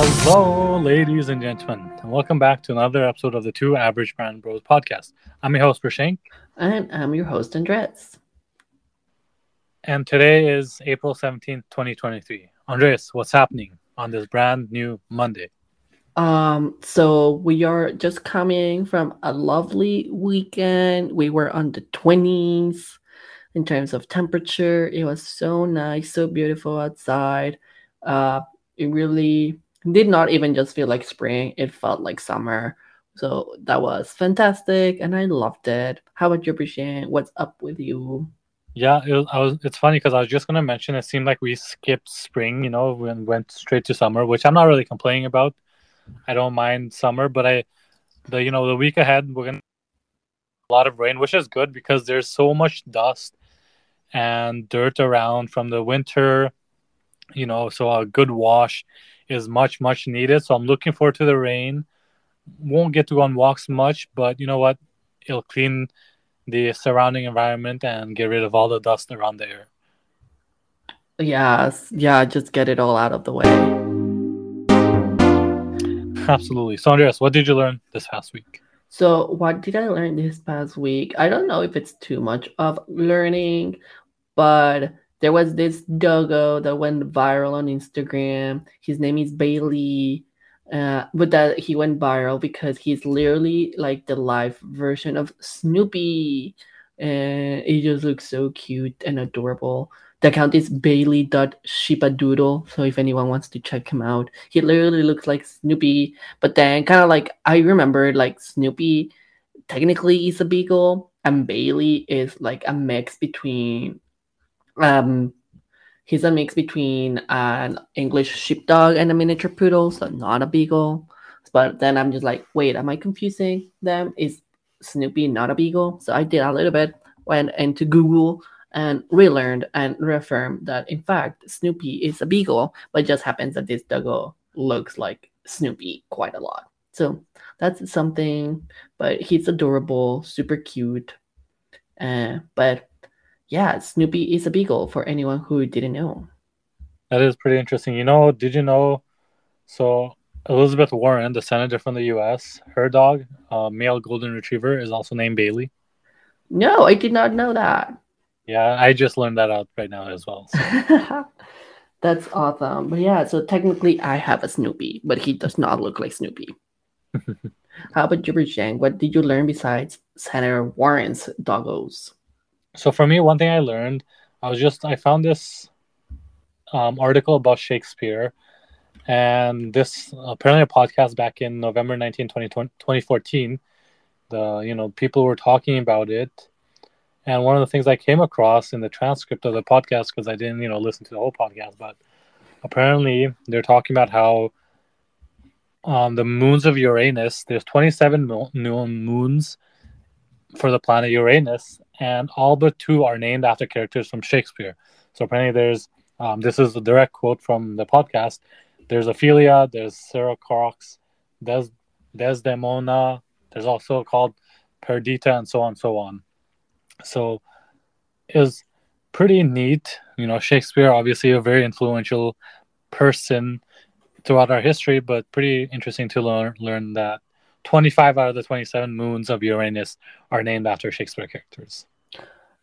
Hello, ladies and gentlemen, and welcome back to another episode of the Two Average Brand Bros podcast. I'm your host, Prashank. And I'm your host, Andres. And today is April 17th, 2023. Andres, what's happening on this brand new Monday? Um, so we are just coming from a lovely weekend. We were on the 20s in terms of temperature. It was so nice, so beautiful outside. Uh, it really did not even just feel like spring, it felt like summer. So that was fantastic and I loved it. How about you, Brian? What's up with you? Yeah, it was, I was. It's funny because I was just gonna mention. It seemed like we skipped spring, you know, and went straight to summer, which I'm not really complaining about. I don't mind summer, but I, the you know, the week ahead we're gonna a lot of rain, which is good because there's so much dust and dirt around from the winter. You know, so a good wash is much much needed. So I'm looking forward to the rain. Won't get to go on walks much, but you know what? It'll clean the surrounding environment and get rid of all the dust around there. Yes, yeah, just get it all out of the way. Absolutely. So, Andreas, what did you learn this past week? So, what did I learn this past week? I don't know if it's too much of learning, but there was this doggo that went viral on Instagram. His name is Bailey. Uh, but that he went viral because he's literally like the live version of Snoopy. And he just looks so cute and adorable. The account is bailey.sheepadoodle. So if anyone wants to check him out, he literally looks like Snoopy. But then kind of like I remember like Snoopy technically is a beagle and Bailey is like a mix between um he's a mix between an English sheepdog and a miniature poodle, so not a beagle. But then I'm just like, wait, am I confusing them? Is Snoopy not a beagle? So I did a little bit, went into Google and relearned and reaffirmed that in fact Snoopy is a beagle, but just happens that this doggo looks like Snoopy quite a lot. So that's something, but he's adorable, super cute. Uh, but yeah, Snoopy is a beagle for anyone who didn't know. That is pretty interesting. You know, did you know? So Elizabeth Warren, the senator from the U.S., her dog, uh, male golden retriever, is also named Bailey. No, I did not know that. Yeah, I just learned that out right now as well. So. That's awesome. But yeah, so technically I have a Snoopy, but he does not look like Snoopy. How about you, Zhang? What did you learn besides Senator Warren's doggos? So for me, one thing I learned, I was just I found this um, article about Shakespeare, and this apparently a podcast back in November 19, 2014. The you know people were talking about it, and one of the things I came across in the transcript of the podcast because I didn't you know listen to the whole podcast, but apparently they're talking about how um, the moons of Uranus. There's 27 mo- moons for the planet Uranus, and all but two are named after characters from Shakespeare. So apparently, there's um, this is a direct quote from the podcast. There's Ophelia, there's Sycorax, there's Desdemona. There's also called Perdita, and so on, so on. So is pretty neat. You know, Shakespeare obviously a very influential person throughout our history, but pretty interesting to learn learn that 25 out of the 27 moons of Uranus are named after Shakespeare characters.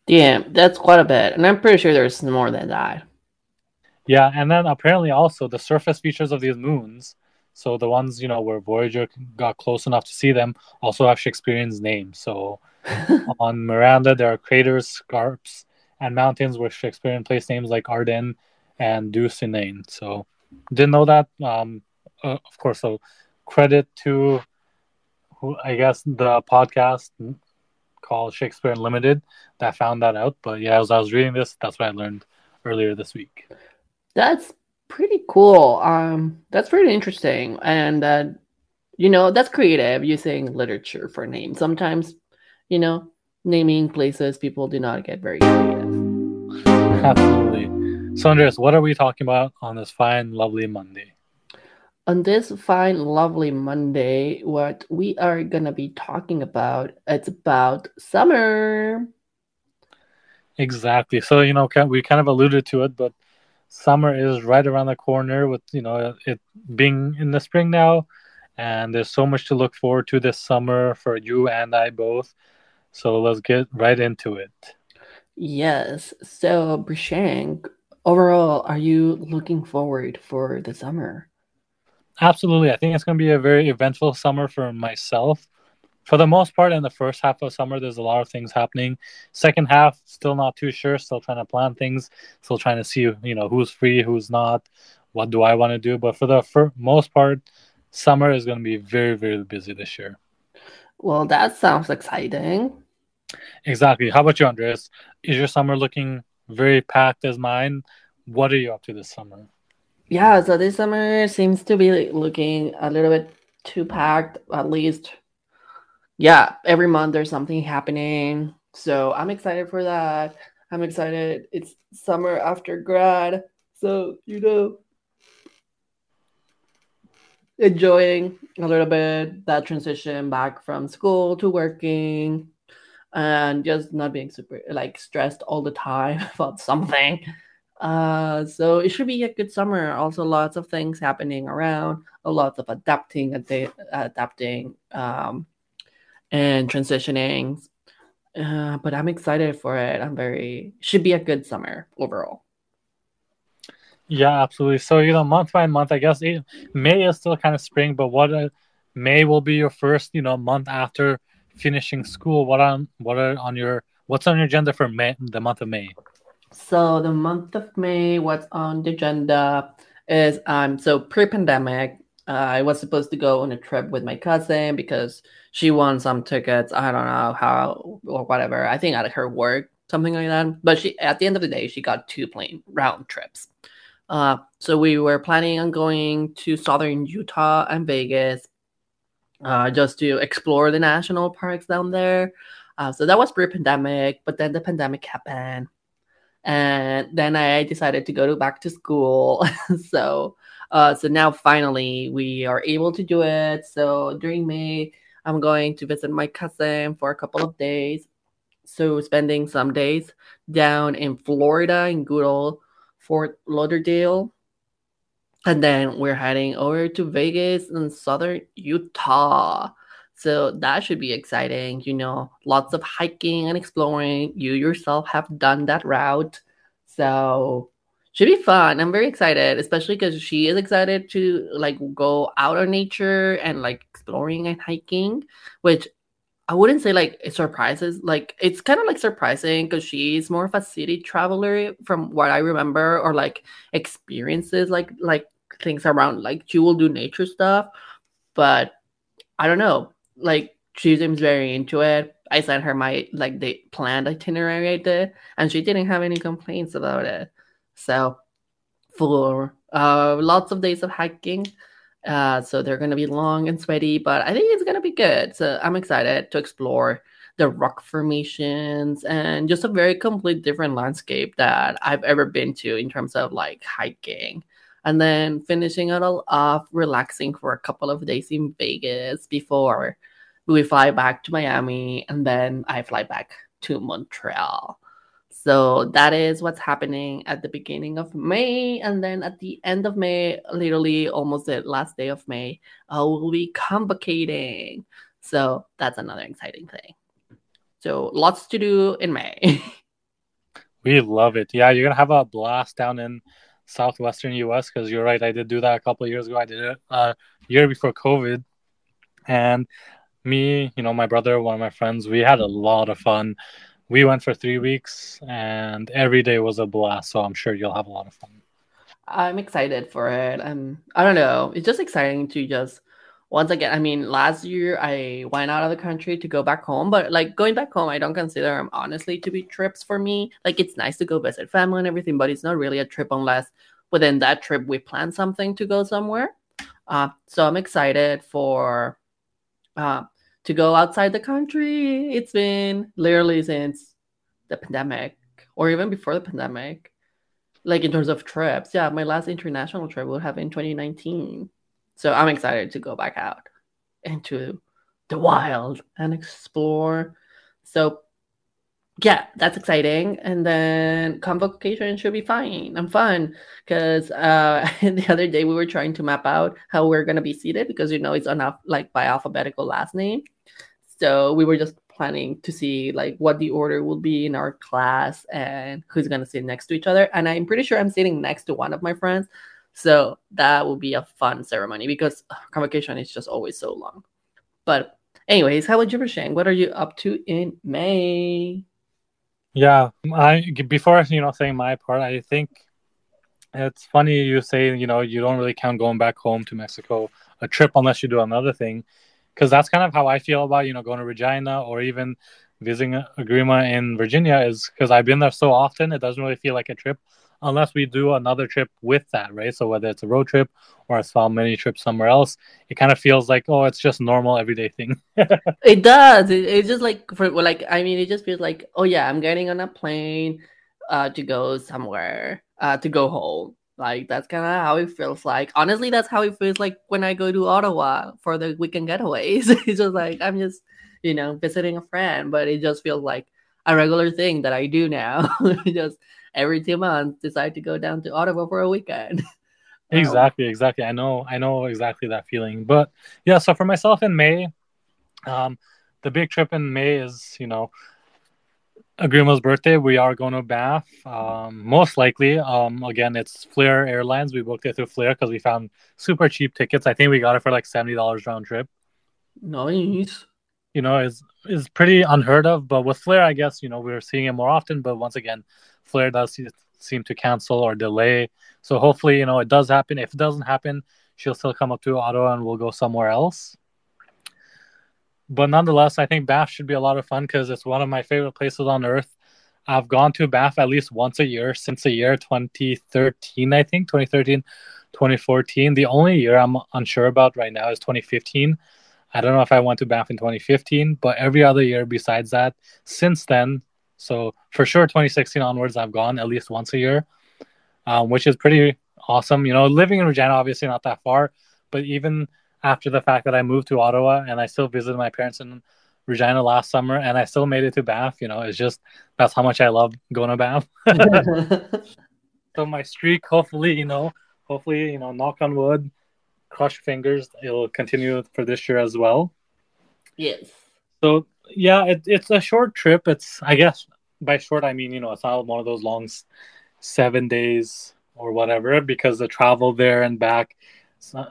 Damn, that's quite a bit. And I'm pretty sure there's more than that. Yeah, and then apparently also the surface features of these moons, so the ones, you know, where Voyager got close enough to see them, also have Shakespearean's names. So on Miranda, there are craters, scarps, and mountains with Shakespearean place names like Arden and Dunsinane. So didn't know that. Um, uh, of course, so credit to I guess the podcast called Shakespeare Unlimited that found that out. But yeah, as I was reading this, that's what I learned earlier this week. That's pretty cool. Um, that's pretty interesting, and uh, you know that's creative using literature for names. Sometimes, you know, naming places people do not get very creative. Absolutely. So, Andreas, what are we talking about on this fine, lovely Monday? On this fine lovely monday what we are gonna be talking about it's about summer exactly so you know we kind of alluded to it but summer is right around the corner with you know it being in the spring now and there's so much to look forward to this summer for you and I both. So let's get right into it. Yes. So, Brishang, overall, are you looking forward for the summer? Absolutely. I think it's going to be a very eventful summer for myself. For the most part, in the first half of summer, there's a lot of things happening. Second half, still not too sure. Still trying to plan things. Still trying to see, you know, who's free, who's not. What do I want to do? But for the for most part, summer is going to be very, very busy this year. Well, that sounds exciting. Exactly. How about you, Andres? Is your summer looking very packed as mine? What are you up to this summer? Yeah, so this summer seems to be looking a little bit too packed, at least. Yeah, every month there's something happening. So I'm excited for that. I'm excited. It's summer after grad. So, you know, enjoying a little bit that transition back from school to working and just not being super like stressed all the time about something. Uh, so it should be a good summer. Also, lots of things happening around, a lot of adapting, ad- adapting, um, and transitioning. Uh, but I'm excited for it. I'm very should be a good summer overall. Yeah, absolutely. So you know, month by month, I guess May is still kind of spring, but what a, May will be your first, you know, month after finishing school. What on what are on your what's on your agenda for May, the month of May? So the month of May, what's on the agenda is um so pre-pandemic, uh, I was supposed to go on a trip with my cousin because she won some tickets. I don't know how or whatever. I think at her work, something like that. But she at the end of the day, she got two plane round trips. Uh, so we were planning on going to southern Utah and Vegas uh, just to explore the national parks down there. Uh, so that was pre-pandemic, but then the pandemic happened, and then I decided to go to back to school. so, uh, so now finally we are able to do it. So during May, I'm going to visit my cousin for a couple of days. So spending some days down in Florida in good old Fort Lauderdale. And then we're heading over to Vegas and southern Utah. So that should be exciting. You know, lots of hiking and exploring. You yourself have done that route. So should be fun. I'm very excited, especially because she is excited to like go out on nature and like exploring and hiking, which I wouldn't say like it surprises. Like it's kind of like surprising because she's more of a city traveler from what I remember, or like experiences like like things around. Like she will do nature stuff, but I don't know. Like she seems very into it. I sent her my like the planned itinerary I did, and she didn't have any complaints about it. So for uh, lots of days of hiking uh, so they're going to be long and sweaty, but I think it's going to be good. So I'm excited to explore the rock formations and just a very complete different landscape that I've ever been to in terms of like hiking. And then finishing it all off, relaxing for a couple of days in Vegas before we fly back to Miami and then I fly back to Montreal. So that is what's happening at the beginning of May. And then at the end of May, literally almost the last day of May, uh, we'll be convocating. So that's another exciting thing. So lots to do in May. we love it. Yeah, you're going to have a blast down in southwestern US because you're right. I did do that a couple years ago. I did it a uh, year before COVID. And me, you know, my brother, one of my friends, we had a lot of fun we went for three weeks and every day was a blast so i'm sure you'll have a lot of fun i'm excited for it i'm i don't know it's just exciting to just once again i mean last year i went out of the country to go back home but like going back home i don't consider them honestly to be trips for me like it's nice to go visit family and everything but it's not really a trip unless within that trip we plan something to go somewhere uh, so i'm excited for uh, to go outside the country. It's been literally since the pandemic or even before the pandemic. Like in terms of trips. Yeah, my last international trip would have been 2019. So I'm excited to go back out into the wild and explore. So yeah, that's exciting. And then convocation should be fine and fun because uh, the other day we were trying to map out how we're gonna be seated because you know it's on like by alphabetical last name. So we were just planning to see like what the order will be in our class and who's gonna sit next to each other. And I'm pretty sure I'm sitting next to one of my friends. So that will be a fun ceremony because convocation is just always so long. But anyways, how about you, Shang? What are you up to in May? Yeah, I before you know saying my part, I think it's funny you say you know you don't really count going back home to Mexico a trip unless you do another thing, because that's kind of how I feel about you know going to Regina or even visiting Esgrima in Virginia is because I've been there so often it doesn't really feel like a trip unless we do another trip with that, right? So whether it's a road trip or a small mini trip somewhere else, it kind of feels like oh, it's just normal everyday thing. it does. It, it's just like for like I mean, it just feels like oh yeah, I'm getting on a plane uh, to go somewhere uh, to go home. Like that's kind of how it feels like. Honestly, that's how it feels like when I go to Ottawa for the weekend getaways. it's just like I'm just you know visiting a friend, but it just feels like a regular thing that I do now. just every two months decide to go down to Ottawa for a weekend. exactly, exactly. I know, I know exactly that feeling. But yeah, so for myself in May, um, the big trip in May is you know Esgrima's birthday. We are going to Banff, Um, most likely, um, again, it's Flair Airlines. We booked it through Flair because we found super cheap tickets. I think we got it for like seventy dollars round trip. Nice. You know, is is pretty unheard of. But with Flair, I guess you know we're seeing it more often. But once again, Flair does seem to cancel or delay. So hopefully, you know, it does happen. If it doesn't happen, she'll still come up to Ottawa and we'll go somewhere else. But nonetheless, I think Banff should be a lot of fun because it's one of my favorite places on earth. I've gone to Banff at least once a year since the year 2013, I think, 2013, 2014. The only year I'm unsure about right now is 2015. I don't know if I went to Banff in 2015, but every other year besides that, since then, so for sure, 2016 onwards, I've gone at least once a year, um, which is pretty awesome. You know, living in Regina, obviously not that far, but even after the fact that I moved to Ottawa and I still visited my parents in Regina last summer and I still made it to Banff, you know, it's just that's how much I love going to Banff. so my streak, hopefully, you know, hopefully, you know, knock on wood, crush fingers, it'll continue for this year as well. Yes. So yeah, it, it's a short trip. It's I guess by short I mean you know it's not one of those long seven days or whatever because the travel there and back.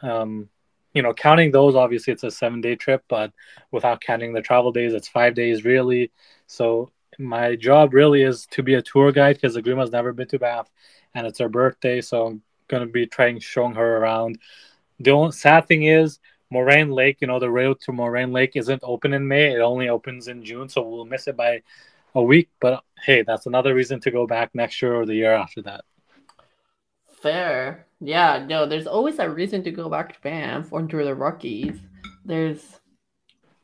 Um, you know, counting those, obviously it's a seven day trip, but without counting the travel days, it's five days really. So my job really is to be a tour guide because Esgrima's never been to Banff and it's her birthday, so I'm gonna be trying showing her around. The only sad thing is Moraine Lake, you know, the road to Moraine Lake isn't open in May. It only opens in June, so we'll miss it by a week. But hey, that's another reason to go back next year or the year after that. Fair. Yeah, no, there's always a reason to go back to Banff or to the Rockies. There's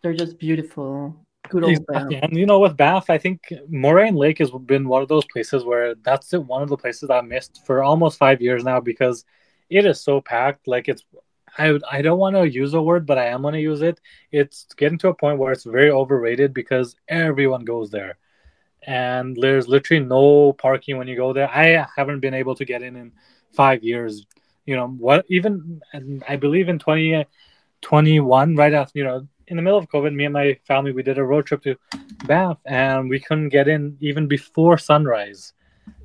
they're just beautiful. Good old exactly. Banff. And you know, with Banff, I think Moraine Lake has been one of those places where that's one of the places I missed for almost five years now because it is so packed. Like it's I I don't want to use a word, but I am going to use it. It's getting to a point where it's very overrated because everyone goes there, and there's literally no parking when you go there. I haven't been able to get in in five years. You know what? Even I believe in twenty twenty one, right after you know, in the middle of COVID, me and my family we did a road trip to Banff, and we couldn't get in even before sunrise.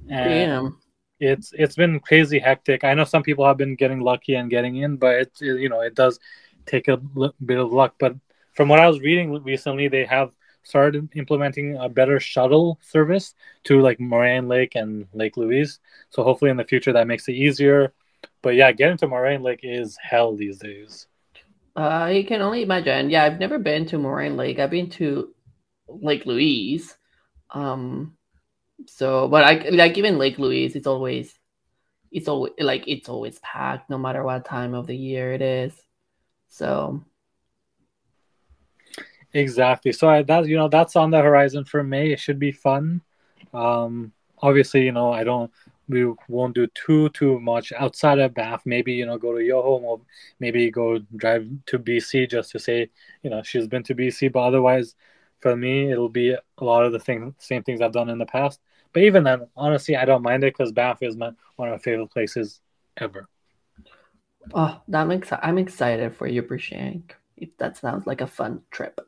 And Damn it's it's been crazy hectic. I know some people have been getting lucky and getting in, but it's you know it does take a bit of luck. But from what I was reading recently, they have started implementing a better shuttle service to like Moraine Lake and Lake Louise. So hopefully in the future that makes it easier. But yeah, getting to Moraine Lake is hell these days. Uh, you can only imagine. Yeah, I've never been to Moraine Lake. I've been to Lake Louise. Um, so, but I like even Lake Louise, it's always, it's always like it's always packed no matter what time of the year it is. So, exactly. So I, that you know that's on the horizon for May. It should be fun. Um, obviously, you know I don't. We won't do too too much outside of Banff. Maybe you know go to Yoho, or maybe go drive to BC just to say you know she's been to BC. But otherwise, for me, it'll be a lot of the thing, same things I've done in the past. But even then, honestly, I don't mind it because Banff is my one of my favorite places ever. Oh, that makes I'm excited for you, Pershank. That sounds like a fun trip.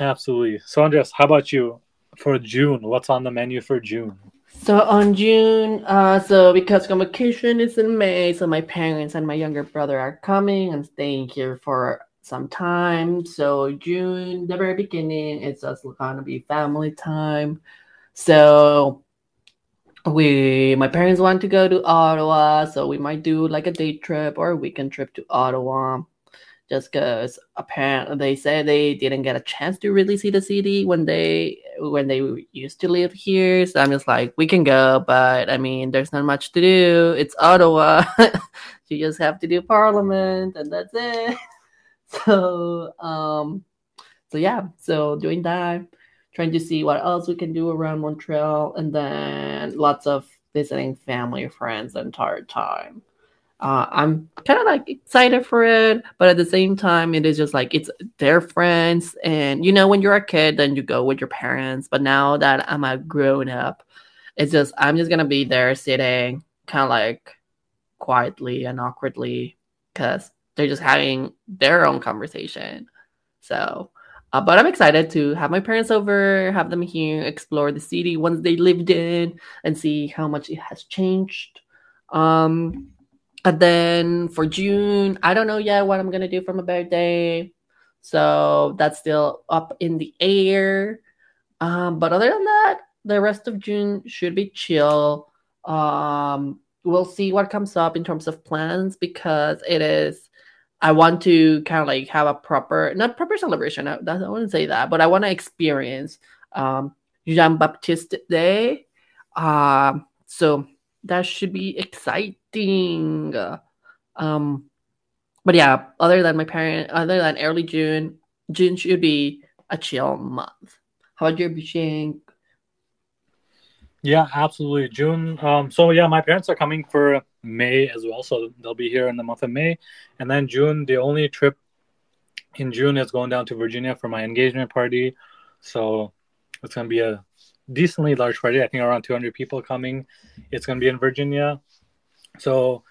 Absolutely. So, Andres, how about you for June? What's on the menu for June? So on June, uh, so because convocation is in May, so my parents and my younger brother are coming and staying here for some time. So June, the very beginning, it's just gonna be family time. So we, my parents want to go to Ottawa, so we might do like a day trip or a weekend trip to Ottawa just because apparently they said they didn't get a chance to really see the city when they when they used to live here. So I'm just like, we can go, but I mean, there's not much to do. It's Ottawa. you just have to do Parliament, and that's it. So um, so yeah, so doing that, trying to see what else we can do around Montreal, and then lots of visiting family, friends the entire time uh, I'm kind of like excited for it, but at the same time, it is just like it's their friends, and you know, when you're a kid, then you go with your parents. But now that I'm a grown up, it's just I'm just gonna be there sitting, kind of like quietly and awkwardly, because they're just having their own conversation. So, uh, but I'm excited to have my parents over, have them here, explore the city once they lived in, and see how much it has changed. Um, and then for June, I don't know yet what I'm gonna do for my birthday. So that's still up in the air. Um, but other than that, the rest of June should be chill. Um, we'll see what comes up in terms of plans because it is. I want to kind of like have a proper, not proper celebration. I, I wouldn't say that, but I want to experience um, Jean Baptiste Day. Um, so that should be exciting. Um, but yeah, other than my parent, other than early June, June should be a chill month. How about your Bishing? Yeah, absolutely. June. Um, so yeah, my parents are coming for May as well, so they'll be here in the month of May, and then June. The only trip in June is going down to Virginia for my engagement party. So it's gonna be a decently large party. I think around 200 people coming. It's going to be in Virginia, so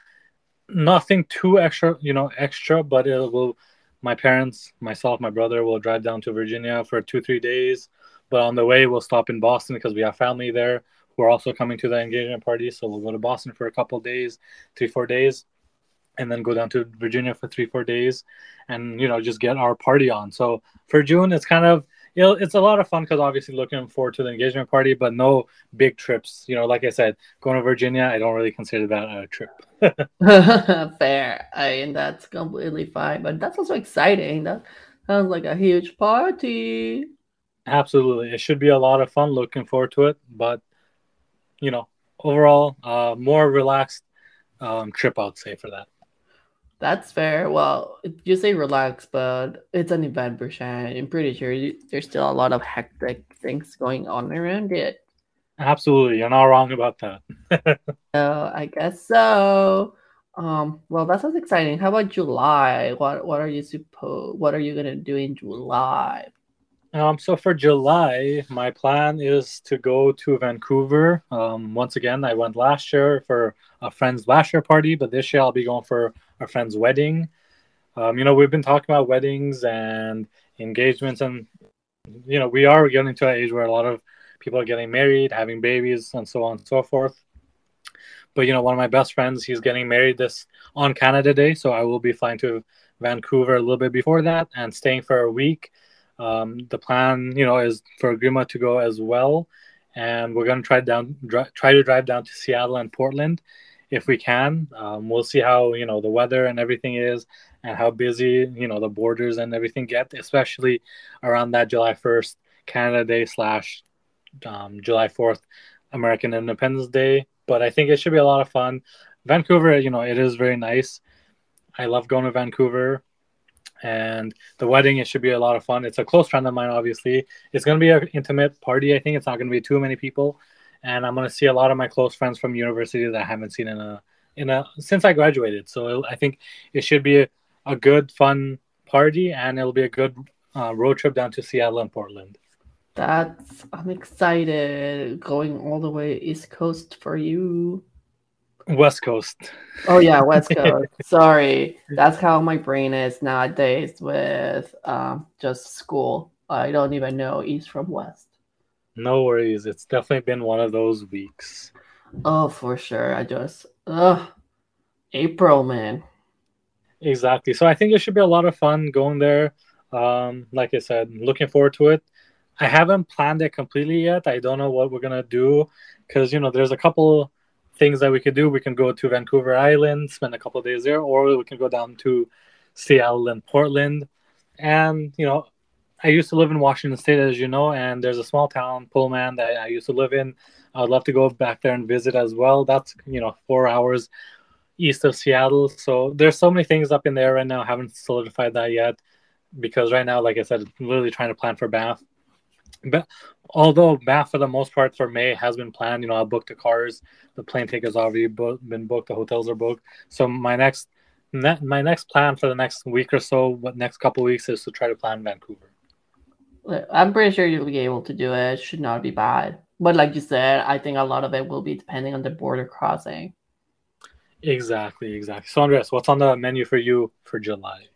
nothing too extra, you know, extra. But it will. My parents, myself, my brother will drive down to Virginia for two three days. But on the way, we'll stop in Boston because we have family there who are also coming to the engagement party. So we'll go to Boston for a couple days, three four days, and then go down to Virginia for three four days, and you know just get our party on. So for June, it's kind of you know, it's a lot of fun because obviously looking forward to the engagement party, but no big trips. You know, like I said, going to Virginia, I don't really consider that a trip. Fair. I mean, that's completely fine, but that's also exciting. That sounds like a huge party. Absolutely. It should be a lot of fun. Looking forward to it, but you know, overall, uh, more relaxed um, trip, I would say, for that. That's fair. Well, you say relax, but it's an event, Bershon. I'm pretty sure there's still a lot of hectic things going on around it. Absolutely, you're not wrong about that. so I guess so. Um, well, that sounds exciting. How about July? What what are you suppose? What are you gonna do in July? Um, so for July, my plan is to go to Vancouver. Um, once again, I went last year for a friend's last year party, but this year I'll be going for a friend's wedding. Um, you know, we've been talking about weddings and engagements, and you know, we are getting to an age where a lot of people are getting married, having babies, and so on and so forth. But you know, one of my best friends, he's getting married this on Canada Day, so I will be flying to Vancouver a little bit before that and staying for a week. Um, the plan, you know, is for Grima to go as well, and we're going to try down, dri- try to drive down to Seattle and Portland if we can. Um, we'll see how you know the weather and everything is, and how busy you know the borders and everything get, especially around that July first Canada Day slash um, July fourth American Independence Day. But I think it should be a lot of fun. Vancouver, you know, it is very nice. I love going to Vancouver. And the wedding, it should be a lot of fun. It's a close friend of mine, obviously. It's going to be an intimate party. I think it's not going to be too many people and I'm gonna see a lot of my close friends from university that I haven't seen in a in a since I graduated. So I think it should be a, a good, fun party, and it'll be a good uh, road trip down to Seattle and Portland. That's I'm excited going all the way East Coast for you. West Coast. Oh yeah, West Coast. Sorry, that's how my brain is nowadays with um, just school. I don't even know East from West. No worries. It's definitely been one of those weeks. Oh, for sure. I just, ugh, April, man. Exactly. So I think it should be a lot of fun going there. Um, like I said, looking forward to it. I haven't planned it completely yet. I don't know what we're gonna do because you know there's a couple things that we could do. We can go to Vancouver Island, spend a couple days there, or we can go down to Seattle and Portland. And you know, I used to live in Washington State, as you know, and there's a small town, Pullman, that I used to live in. I'd love to go back there and visit as well. That's you know four hours east of Seattle. So there's so many things up in there right now. I haven't solidified that yet because right now, like I said, I'm literally trying to plan for Banff. But although Banff for the most part for May has been planned, you know, I booked the cars, the plane tickets already bo- been booked, the hotels are booked. So my next ne- my next plan for the next week or so, what next couple weeks is to try to plan Vancouver. I'm pretty sure you'll be able to do it. it. Should not be bad. But like you said, I think a lot of it will be depending on the border crossing. Exactly, exactly. So Andres, what's on the menu for you for July?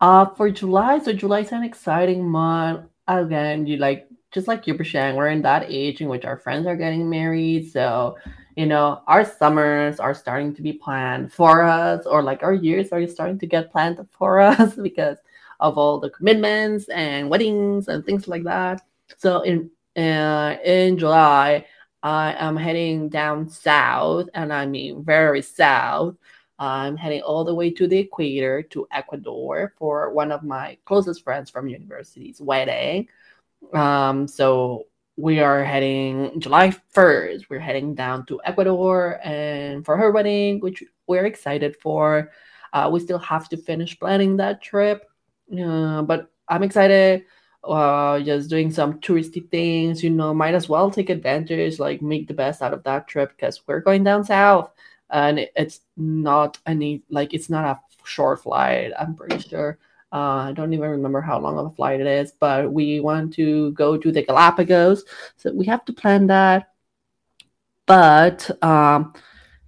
Uh for July, so July's an exciting month. Again, you like just like you Shang, we're in that age in which our friends are getting married. So, you know, our summers are starting to be planned for us, or like our years are starting to get planned for us because of all the commitments and weddings and things like that. So in uh, in July, I am heading down south, and I mean very south. I'm heading all the way to the equator to Ecuador for one of my closest friends from university's wedding. Um, so we are heading July 1st. We're heading down to Ecuador and for her wedding, which we're excited for. Uh, we still have to finish planning that trip. Uh, but I'm excited. Uh, just doing some touristy things, you know, might as well take advantage, like make the best out of that trip because we're going down south and it's not any, like, it's not a short flight, I'm pretty sure. Uh, I don't even remember how long of a flight it is, but we want to go to the Galapagos, so we have to plan that. But um,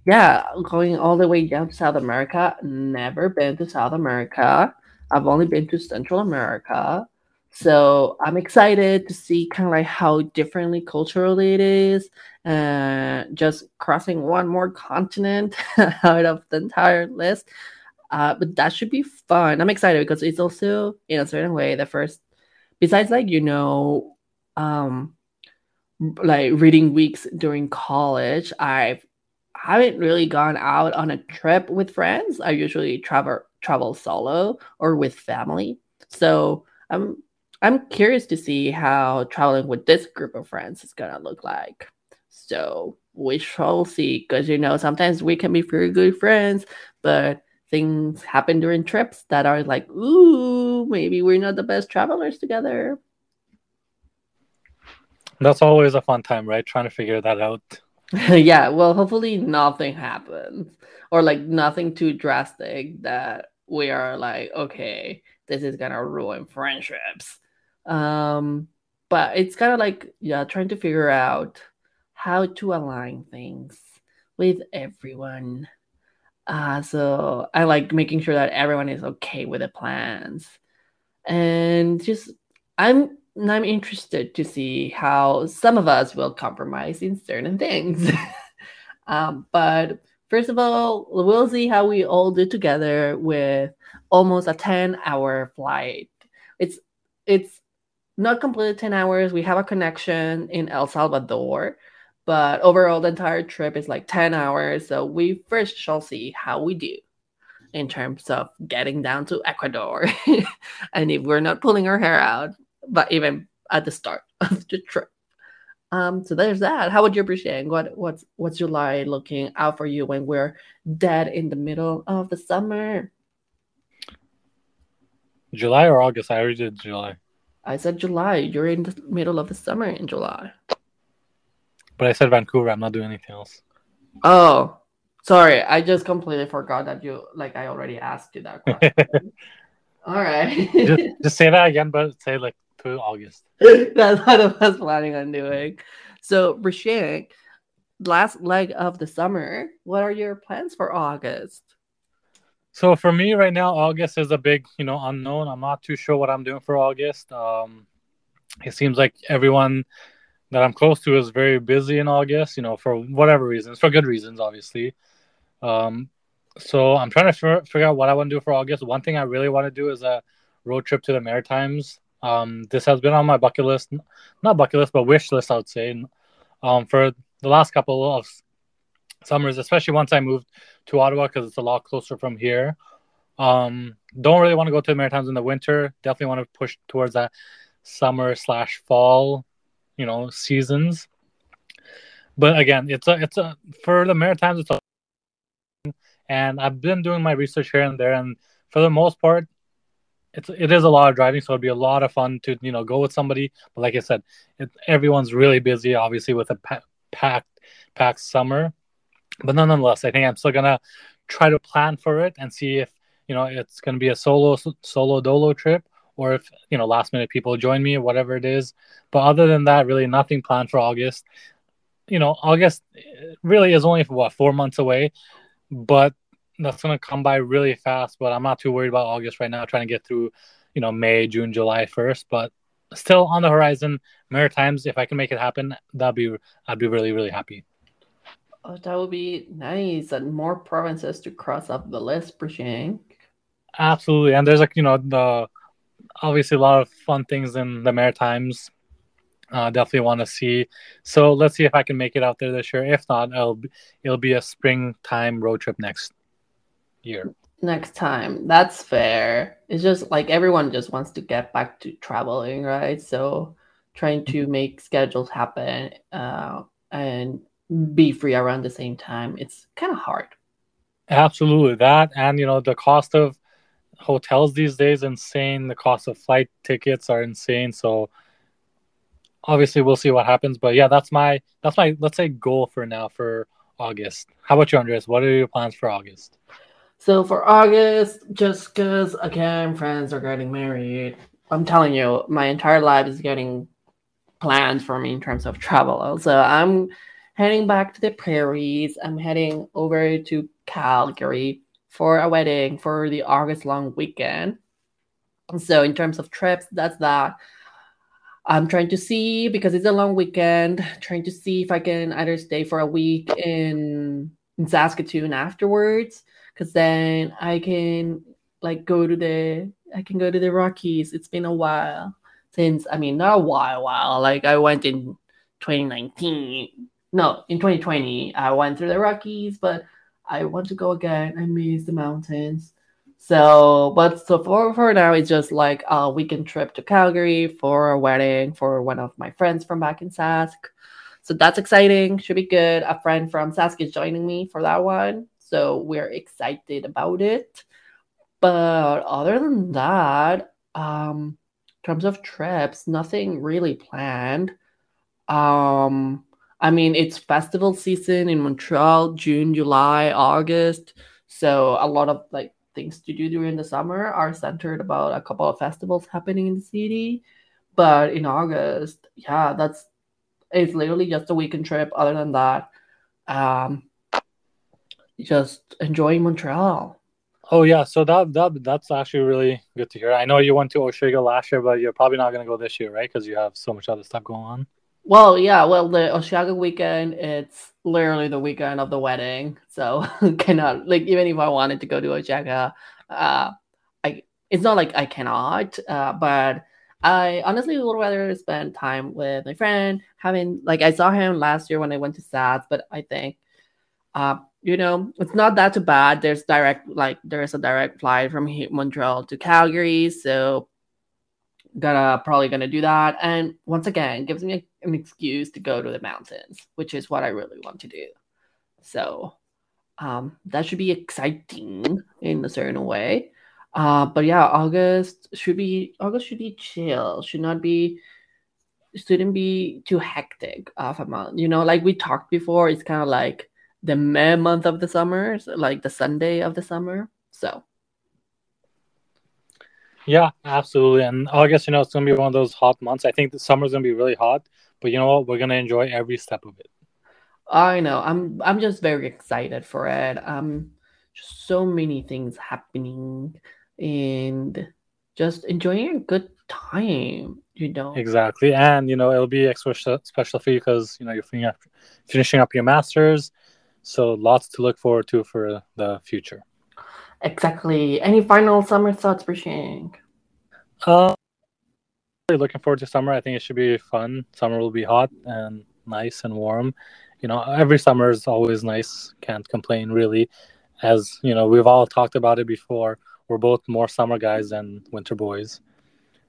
yeah, going all the way down to South America. Never been to South America. I've only been to Central America. So I'm excited to see kind of like how differently culturally it is. And uh, just crossing one more continent out of the entire list. Uh, but that should be fun. I'm excited because it's also in a certain way the first, besides like, you know, um, like reading weeks during college, I've haven't really gone out on a trip with friends. I usually travel travel solo or with family. So I'm I'm curious to see how traveling with this group of friends is gonna look like. So we shall see, because you know sometimes we can be very good friends, but things happen during trips that are like, ooh, maybe we're not the best travelers together. That's always a fun time, right? Trying to figure that out. yeah, well, hopefully nothing happens or like nothing too drastic that we are like, okay, this is gonna ruin friendships. Um, but it's kind of like, yeah, trying to figure out how to align things with everyone. Uh, so I like making sure that everyone is okay with the plans, and just I'm I'm interested to see how some of us will compromise in certain things. um, but first of all, we'll see how we all do together with almost a 10 hour flight. It's it's not completely 10 hours. We have a connection in El Salvador, but overall the entire trip is like 10 hours. So we first shall see how we do in terms of getting down to Ecuador. and if we're not pulling our hair out, but even at the start of the trip. Um, so there's that. How would you appreciate what what's what's July looking out for you when we're dead in the middle of the summer? July or August? I already did July. I said July. You're in the middle of the summer in July. But I said Vancouver. I'm not doing anything else. Oh, sorry. I just completely forgot that you like. I already asked you that question. All right. just, just say that again, but say like to August. That's what I was planning on doing. So, Brishang, last leg of the summer, what are your plans for August? So for me right now, August is a big, you know, unknown. I'm not too sure what I'm doing for August. Um, it seems like everyone that I'm close to is very busy in August, you know, for whatever reasons, for good reasons, obviously. Um, so I'm trying to f- figure out what I want to do for August. One thing I really want to do is a road trip to the Maritimes. Um, this has been on my bucket list, not bucket list, but wish list, I would say, um, for the last couple of summers, especially once I moved to Ottawa because it's a lot closer from here. Um, don't really want to go to the Maritimes in the winter. Definitely want to push towards that summer slash fall, you know, seasons. But again, it's a it's a for the Maritimes it's a and I've been doing my research here and there, and for the most part, it's it is a lot of driving, so it'd be a lot of fun to you know go with somebody. But like I said, it, everyone's really busy, obviously with a pa- packed packed summer. But nonetheless, I think I'm still gonna try to plan for it and see if you know it's gonna be a solo solo dolo trip or if you know last minute people join me or whatever it is. But other than that, really nothing planned for August. You know, August eh, really is only what four months away, but that's gonna come by really fast. But I'm not too worried about August right now. Trying to get through, you know, May, June, July first. But still on the horizon, Maritimes. If I can make it happen, that'd be I'd be really really happy. Oh, that would be nice, and more provinces to cross up the list, Brishang. Absolutely, and there's like you know the obviously a lot of fun things in the Maritimes. Uh, definitely want to see. So let's see if I can make it out there this year. If not, it'll be, it'll be a springtime road trip next year. Next time, that's fair. It's just like everyone just wants to get back to traveling, right? So trying to make schedules happen uh, and be free around the same time, it's kind of hard. Absolutely, that and you know the cost of hotels these days insane. The cost of flight tickets are insane. So obviously we'll see what happens. But yeah, that's my that's my let's say goal for now for August. How about you, Andreas? What are your plans for August? So for August, just because again friends are getting married, I'm telling you, my entire life is getting plans for me in terms of travel. So I'm heading back to the prairies. I'm heading over to Calgary for a wedding for the August long weekend. So in terms of trips, that's that. I'm trying to see because it's a long weekend, trying to see if I can either stay for a week in, in Saskatoon afterwards, because then I can like go to the I can go to the Rockies. It's been a while since I mean not a while, while like I went in 2019. No, in 2020 I went through the Rockies, but I want to go again. I miss the mountains. So, but so for, for now, it's just like a weekend trip to Calgary for a wedding for one of my friends from back in Sask. So that's exciting. Should be good. A friend from Sask is joining me for that one. So we're excited about it. But other than that, um, in terms of trips, nothing really planned. Um, I mean, it's festival season in Montreal, June, July, August. So a lot of like things to do during the summer are centered about a couple of festivals happening in the city. But in August, yeah, that's it's literally just a weekend trip. Other than that, um, just enjoying Montreal. Oh yeah, so that that that's actually really good to hear. I know you went to Oswego last year, but you're probably not going to go this year, right? Because you have so much other stuff going on. Well, yeah, well, the Oswego weekend, it's literally the weekend of the wedding, so cannot like even if I wanted to go to Oswego, uh, I it's not like I cannot, uh, but I honestly would rather spend time with my friend. Having like I saw him last year when I went to Sask, but I think, uh, you know, it's not that too bad. There's direct like there's a direct flight from Montreal to Calgary, so gonna probably gonna do that. And once again, gives me a, an excuse to go to the mountains, which is what I really want to do. So um, that should be exciting in a certain way. Uh, but yeah, August should be August should be chill. Should not be shouldn't be too hectic of a month. You know, like we talked before, it's kind of like the May month of the summer, like the Sunday of the summer. So Yeah, absolutely. And August, you know, it's gonna be one of those hot months. I think the summer's gonna be really hot, but you know what? We're gonna enjoy every step of it. I know. I'm I'm just very excited for it. Um just so many things happening and just enjoying a good time, you know. Exactly, and you know, it'll be extra special for you because you know you're finishing up your masters, so lots to look forward to for the future. Exactly. Any final summer thoughts for Shang? Uh, really looking forward to summer. I think it should be fun. Summer will be hot and nice and warm. You know, every summer is always nice. Can't complain really. As you know, we've all talked about it before. We're both more summer guys than winter boys.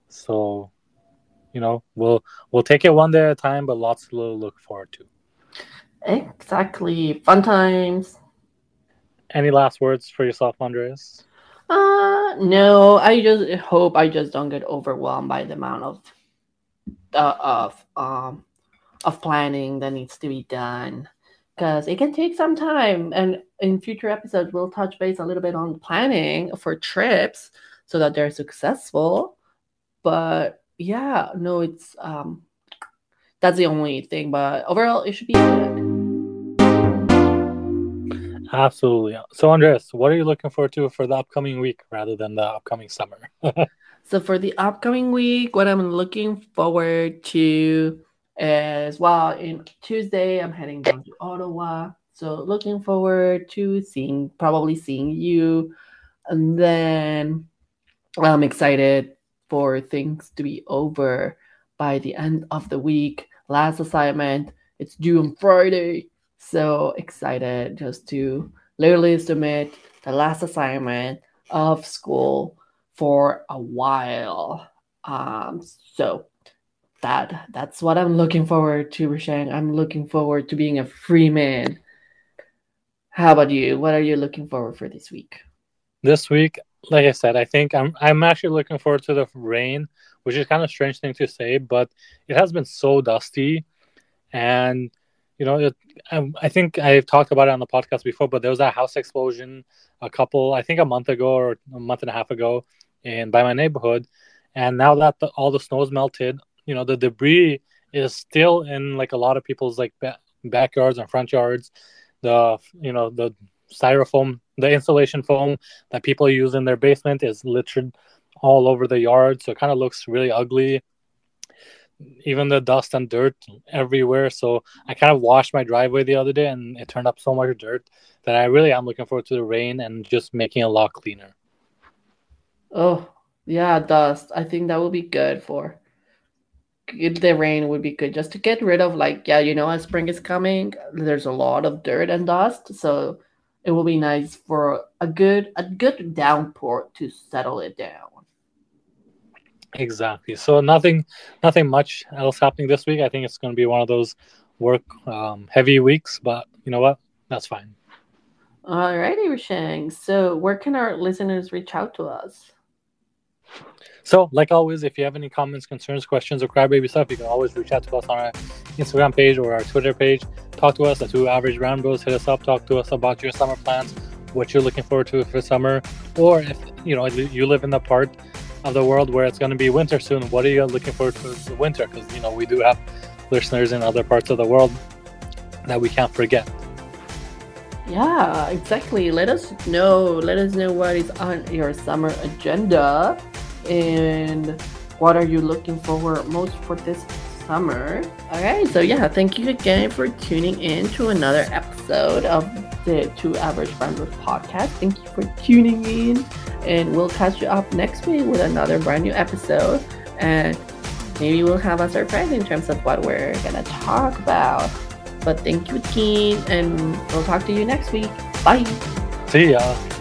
So, you know, we'll we'll take it one day at a time, but lots to look forward to. Exactly. Fun times. Any last words for yourself, Andreas? Uh, no. I just hope I just don't get overwhelmed by the amount of uh, of um of planning that needs to be done because it can take some time. And in future episodes, we'll touch base a little bit on planning for trips so that they're successful. But yeah, no, it's um that's the only thing. But overall, it should be. Absolutely. So, Andres, what are you looking forward to for the upcoming week rather than the upcoming summer? so, for the upcoming week, what I'm looking forward to is well, in Tuesday, I'm heading down to Ottawa. So, looking forward to seeing, probably seeing you. And then I'm excited for things to be over by the end of the week. Last assignment, it's due on Friday. So excited just to literally submit the last assignment of school for a while. Um, so that that's what I'm looking forward to, Rishang. I'm looking forward to being a free man. How about you? What are you looking forward for this week? This week, like I said, I think I'm I'm actually looking forward to the rain, which is kind of strange thing to say, but it has been so dusty, and you know, it, I, I think I've talked about it on the podcast before, but there was a house explosion a couple, I think a month ago or a month and a half ago, in by my neighborhood, and now that the, all the snow's melted, you know, the debris is still in like a lot of people's like ba- backyards and front yards. The you know the styrofoam, the insulation foam that people use in their basement is littered all over the yard, so it kind of looks really ugly even the dust and dirt everywhere. So I kind of washed my driveway the other day and it turned up so much dirt that I really am looking forward to the rain and just making it a lot cleaner. Oh, yeah, dust. I think that would be good for the rain would be good just to get rid of like yeah, you know, as spring is coming, there's a lot of dirt and dust, so it will be nice for a good a good downpour to settle it down. Exactly. So nothing, nothing much else happening this week. I think it's going to be one of those work um, heavy weeks, but you know what? That's fine. All righty, Rishang. So where can our listeners reach out to us? So, like always, if you have any comments, concerns, questions, or crybaby stuff, you can always reach out to us on our Instagram page or our Twitter page. Talk to us, the two average round bros. Hit us up. Talk to us about your summer plans, what you're looking forward to for summer, or if you know you live in the part of the world where it's going to be winter soon. What are you looking forward to the winter? Because you know we do have listeners in other parts of the world that we can't forget. Yeah, exactly. Let us know. Let us know what is on your summer agenda and what are you looking forward most for this summer. All right, so yeah, thank you again for tuning in to another episode of the Two Average Friends podcast. Thank you for tuning in and we'll catch you up next week with another brand new episode. And maybe we'll have a surprise in terms of what we're gonna talk about. But thank you, team, and we'll talk to you next week. Bye. See ya.